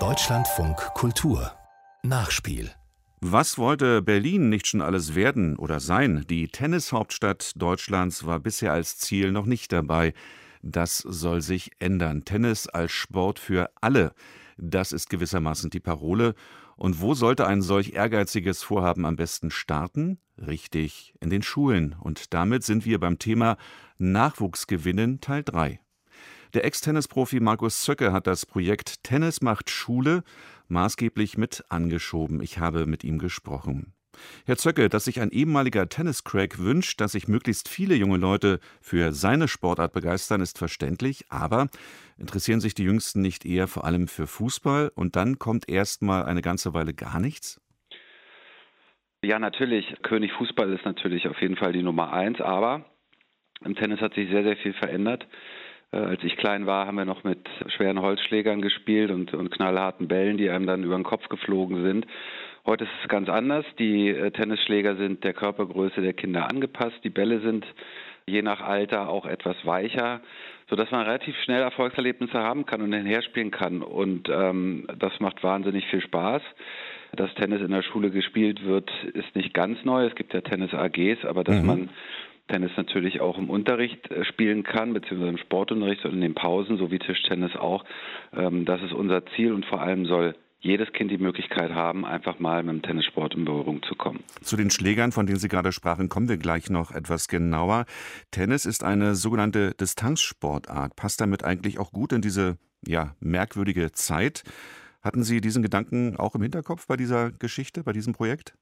Deutschlandfunk Kultur Nachspiel was wollte Berlin nicht schon alles werden oder sein? Die Tennishauptstadt Deutschlands war bisher als Ziel noch nicht dabei. Das soll sich ändern. Tennis als Sport für alle. Das ist gewissermaßen die Parole. Und wo sollte ein solch ehrgeiziges Vorhaben am besten starten? Richtig, in den Schulen. Und damit sind wir beim Thema Nachwuchsgewinnen Teil 3. Der Ex-Tennisprofi Markus Zöcke hat das Projekt Tennis macht Schule maßgeblich mit angeschoben. Ich habe mit ihm gesprochen. Herr Zöcke, dass sich ein ehemaliger Tenniscrack wünscht, dass sich möglichst viele junge Leute für seine Sportart begeistern, ist verständlich, aber interessieren sich die Jüngsten nicht eher vor allem für Fußball und dann kommt erst mal eine ganze Weile gar nichts? Ja, natürlich. König Fußball ist natürlich auf jeden Fall die Nummer eins, aber im Tennis hat sich sehr, sehr viel verändert. Äh, als ich klein war, haben wir noch mit schweren Holzschlägern gespielt und, und knallharten Bällen, die einem dann über den Kopf geflogen sind. Heute ist es ganz anders. Die äh, Tennisschläger sind der Körpergröße der Kinder angepasst. Die Bälle sind je nach Alter auch etwas weicher, sodass man relativ schnell Erfolgserlebnisse haben kann und hinherspielen kann. Und ähm, das macht wahnsinnig viel Spaß. Dass Tennis in der Schule gespielt wird, ist nicht ganz neu. Es gibt ja Tennis AGs, aber dass mhm. man Tennis natürlich auch im Unterricht äh, spielen kann, beziehungsweise im Sportunterricht und in den Pausen, so wie Tischtennis auch. Ähm, das ist unser Ziel und vor allem soll jedes Kind die Möglichkeit haben, einfach mal mit dem Tennissport in Berührung zu kommen. Zu den Schlägern, von denen Sie gerade sprachen, kommen wir gleich noch etwas genauer. Tennis ist eine sogenannte Distanzsportart. Passt damit eigentlich auch gut in diese ja, merkwürdige Zeit? Hatten Sie diesen Gedanken auch im Hinterkopf bei dieser Geschichte, bei diesem Projekt?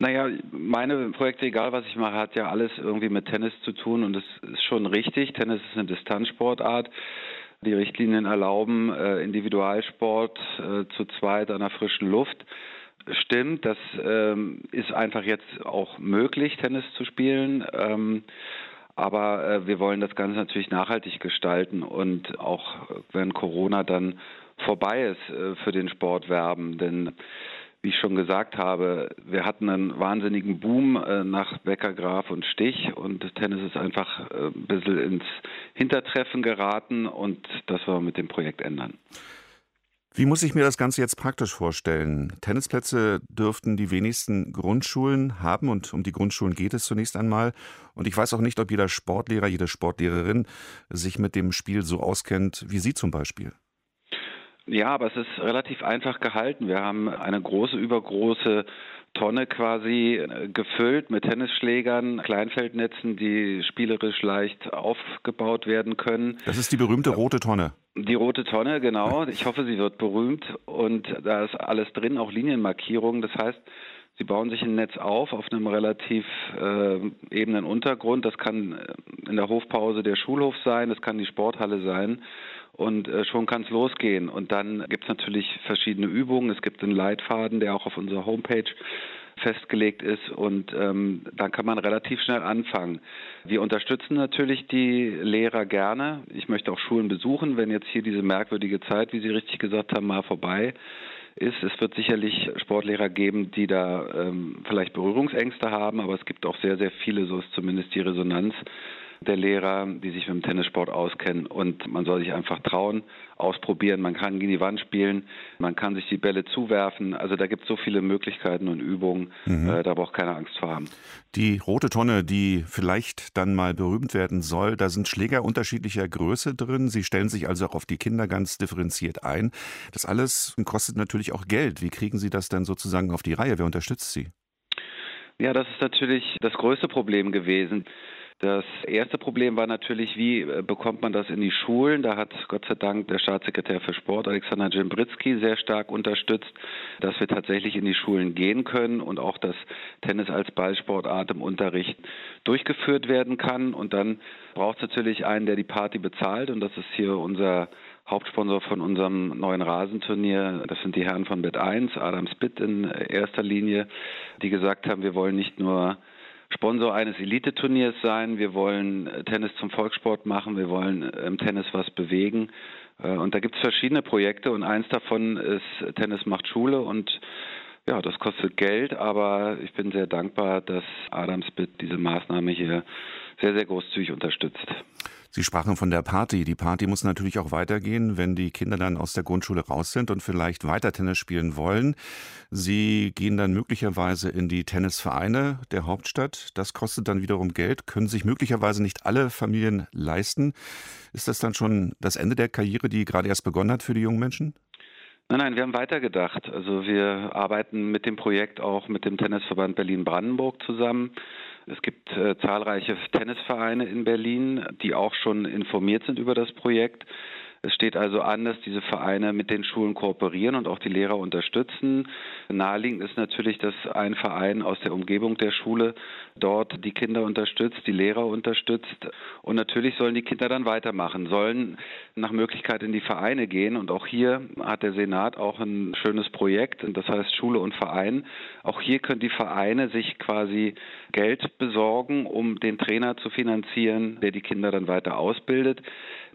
Naja, meine Projekte, egal was ich mache, hat ja alles irgendwie mit Tennis zu tun und das ist schon richtig. Tennis ist eine Distanzsportart. Die Richtlinien erlauben äh, Individualsport äh, zu zweit an der frischen Luft. Stimmt, das ähm, ist einfach jetzt auch möglich, Tennis zu spielen. Ähm, aber äh, wir wollen das Ganze natürlich nachhaltig gestalten und auch wenn Corona dann vorbei ist, äh, für den Sport werben. Denn wie ich schon gesagt habe, wir hatten einen wahnsinnigen Boom äh, nach Becker, Graf und Stich und Tennis ist einfach äh, ein bisschen ins Hintertreffen geraten und das wollen wir mit dem Projekt ändern. Wie muss ich mir das Ganze jetzt praktisch vorstellen? Tennisplätze dürften die wenigsten Grundschulen haben und um die Grundschulen geht es zunächst einmal. Und ich weiß auch nicht, ob jeder Sportlehrer, jede Sportlehrerin sich mit dem Spiel so auskennt wie Sie zum Beispiel. Ja, aber es ist relativ einfach gehalten. Wir haben eine große, übergroße Tonne quasi äh, gefüllt mit Tennisschlägern, Kleinfeldnetzen, die spielerisch leicht aufgebaut werden können. Das ist die berühmte rote Tonne. Die rote Tonne, genau. Ich hoffe, sie wird berühmt. Und da ist alles drin, auch Linienmarkierungen. Das heißt, Sie bauen sich ein Netz auf auf einem relativ äh, ebenen Untergrund. Das kann äh, in der Hofpause der Schulhof sein, das kann die Sporthalle sein und äh, schon kann es losgehen. Und dann gibt es natürlich verschiedene Übungen. Es gibt einen Leitfaden, der auch auf unserer Homepage festgelegt ist und ähm, dann kann man relativ schnell anfangen. Wir unterstützen natürlich die Lehrer gerne. Ich möchte auch Schulen besuchen, wenn jetzt hier diese merkwürdige Zeit, wie Sie richtig gesagt haben, mal vorbei ist. Es wird sicherlich Sportlehrer geben, die da ähm, vielleicht Berührungsängste haben, aber es gibt auch sehr, sehr viele, so ist zumindest die Resonanz, der Lehrer, die sich mit dem Tennissport auskennen. Und man soll sich einfach trauen, ausprobieren. Man kann gegen die Wand spielen, man kann sich die Bälle zuwerfen. Also da gibt es so viele Möglichkeiten und Übungen, mhm. äh, da braucht keiner Angst vor haben. Die rote Tonne, die vielleicht dann mal berühmt werden soll, da sind Schläger unterschiedlicher Größe drin. Sie stellen sich also auch auf die Kinder ganz differenziert ein. Das alles kostet natürlich auch Geld. Wie kriegen Sie das dann sozusagen auf die Reihe? Wer unterstützt Sie? Ja, das ist natürlich das größte Problem gewesen. Das erste Problem war natürlich, wie äh, bekommt man das in die Schulen? Da hat Gott sei Dank der Staatssekretär für Sport, Alexander Jimbritzky, sehr stark unterstützt, dass wir tatsächlich in die Schulen gehen können und auch das Tennis als Ballsportart im Unterricht durchgeführt werden kann. Und dann braucht es natürlich einen, der die Party bezahlt. Und das ist hier unser Hauptsponsor von unserem neuen Rasenturnier. Das sind die Herren von Bet 1, Adam Spitt in erster Linie, die gesagt haben, wir wollen nicht nur Sponsor eines Elite-Turniers sein. Wir wollen äh, Tennis zum Volkssport machen. Wir wollen äh, im Tennis was bewegen. Äh, und da gibt es verschiedene Projekte und eins davon ist Tennis macht Schule und ja, das kostet Geld, aber ich bin sehr dankbar, dass Adamsbit diese Maßnahme hier sehr, sehr großzügig unterstützt. Sie sprachen von der Party. Die Party muss natürlich auch weitergehen, wenn die Kinder dann aus der Grundschule raus sind und vielleicht weiter Tennis spielen wollen. Sie gehen dann möglicherweise in die Tennisvereine der Hauptstadt. Das kostet dann wiederum Geld, können sich möglicherweise nicht alle Familien leisten. Ist das dann schon das Ende der Karriere, die gerade erst begonnen hat für die jungen Menschen? Nein, nein, wir haben weitergedacht. Also wir arbeiten mit dem Projekt auch mit dem Tennisverband Berlin-Brandenburg zusammen. Es gibt äh, zahlreiche Tennisvereine in Berlin, die auch schon informiert sind über das Projekt. Es steht also an, dass diese Vereine mit den Schulen kooperieren und auch die Lehrer unterstützen. Naheliegend ist natürlich, dass ein Verein aus der Umgebung der Schule dort die Kinder unterstützt, die Lehrer unterstützt. Und natürlich sollen die Kinder dann weitermachen, sollen nach Möglichkeit in die Vereine gehen. Und auch hier hat der Senat auch ein schönes Projekt, das heißt Schule und Verein. Auch hier können die Vereine sich quasi Geld besorgen, um den Trainer zu finanzieren, der die Kinder dann weiter ausbildet.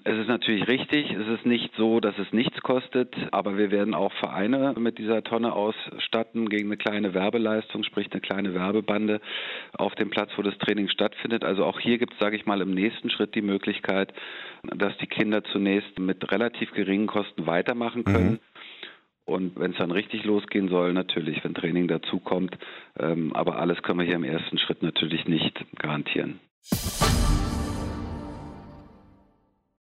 Es ist natürlich richtig, es ist nicht so, dass es nichts kostet, aber wir werden auch Vereine mit dieser Tonne ausstatten gegen eine kleine Werbeleistung, sprich eine kleine Werbebande auf dem Platz, wo das Training stattfindet. Also auch hier gibt es, sage ich mal, im nächsten Schritt die Möglichkeit, dass die Kinder zunächst mit relativ geringen Kosten weitermachen können. Mhm. Und wenn es dann richtig losgehen soll, natürlich, wenn Training dazukommt. Ähm, aber alles können wir hier im ersten Schritt natürlich nicht garantieren.